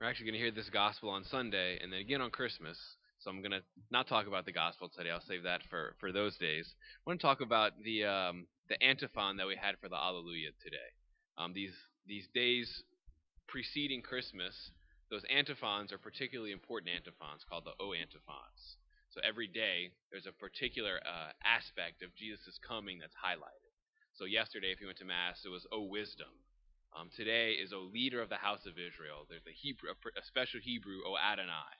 We're actually going to hear this gospel on Sunday and then again on Christmas. So I'm going to not talk about the gospel today. I'll save that for, for those days. I want to talk about the um, the antiphon that we had for the Alleluia today. Um, these these days preceding Christmas, those antiphons are particularly important antiphons called the O antiphons. So every day there's a particular uh, aspect of Jesus' coming that's highlighted. So yesterday, if you went to Mass, it was O wisdom. Um, today is a leader of the house of Israel. There's a Hebrew, a special Hebrew, O Adonai,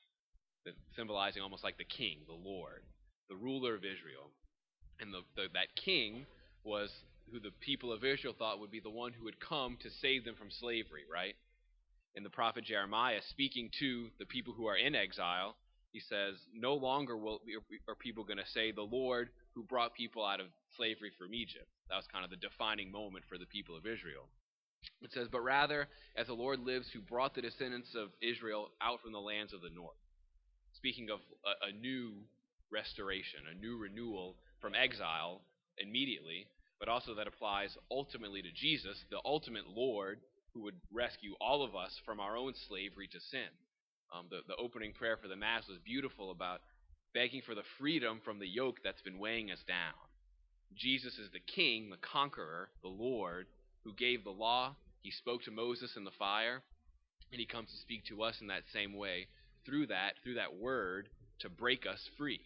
symbolizing almost like the king, the Lord, the ruler of Israel. And the, the, that king was who the people of Israel thought would be the one who would come to save them from slavery, right? In the prophet Jeremiah, speaking to the people who are in exile, he says, No longer will are people going to say, The Lord who brought people out of slavery from Egypt. That was kind of the defining moment for the people of Israel. It says, But rather, as the Lord lives, who brought the descendants of Israel out from the lands of the north. Speaking of a, a new restoration, a new renewal from exile immediately, but also that applies ultimately to Jesus, the ultimate Lord who would rescue all of us from our own slavery to sin. Um, the, the opening prayer for the Mass was beautiful about begging for the freedom from the yoke that's been weighing us down. Jesus is the King, the conqueror, the Lord, who gave the law. He spoke to Moses in the fire, and he comes to speak to us in that same way through that, through that word, to break us free.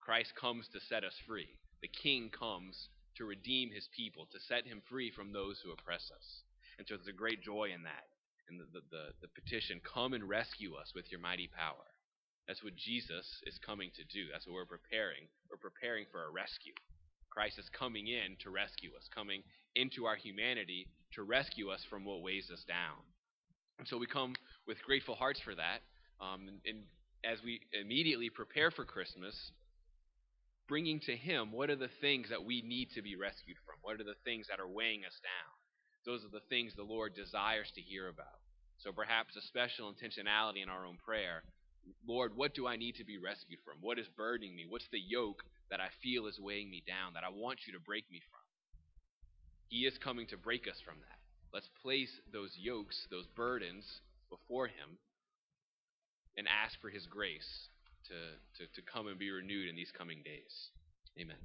Christ comes to set us free. The King comes to redeem his people, to set him free from those who oppress us. And so there's a great joy in that. And the, the, the, the petition, come and rescue us with your mighty power. That's what Jesus is coming to do. That's what we're preparing. We're preparing for a rescue. Christ is coming in to rescue us, coming into our humanity to rescue us from what weighs us down. And so we come with grateful hearts for that. Um, and, and as we immediately prepare for Christmas, bringing to Him what are the things that we need to be rescued from? What are the things that are weighing us down? Those are the things the Lord desires to hear about. So perhaps a special intentionality in our own prayer. Lord, what do I need to be rescued from? What is burdening me? What's the yoke that I feel is weighing me down that I want you to break me from? He is coming to break us from that. Let's place those yokes, those burdens before Him and ask for His grace to, to, to come and be renewed in these coming days. Amen.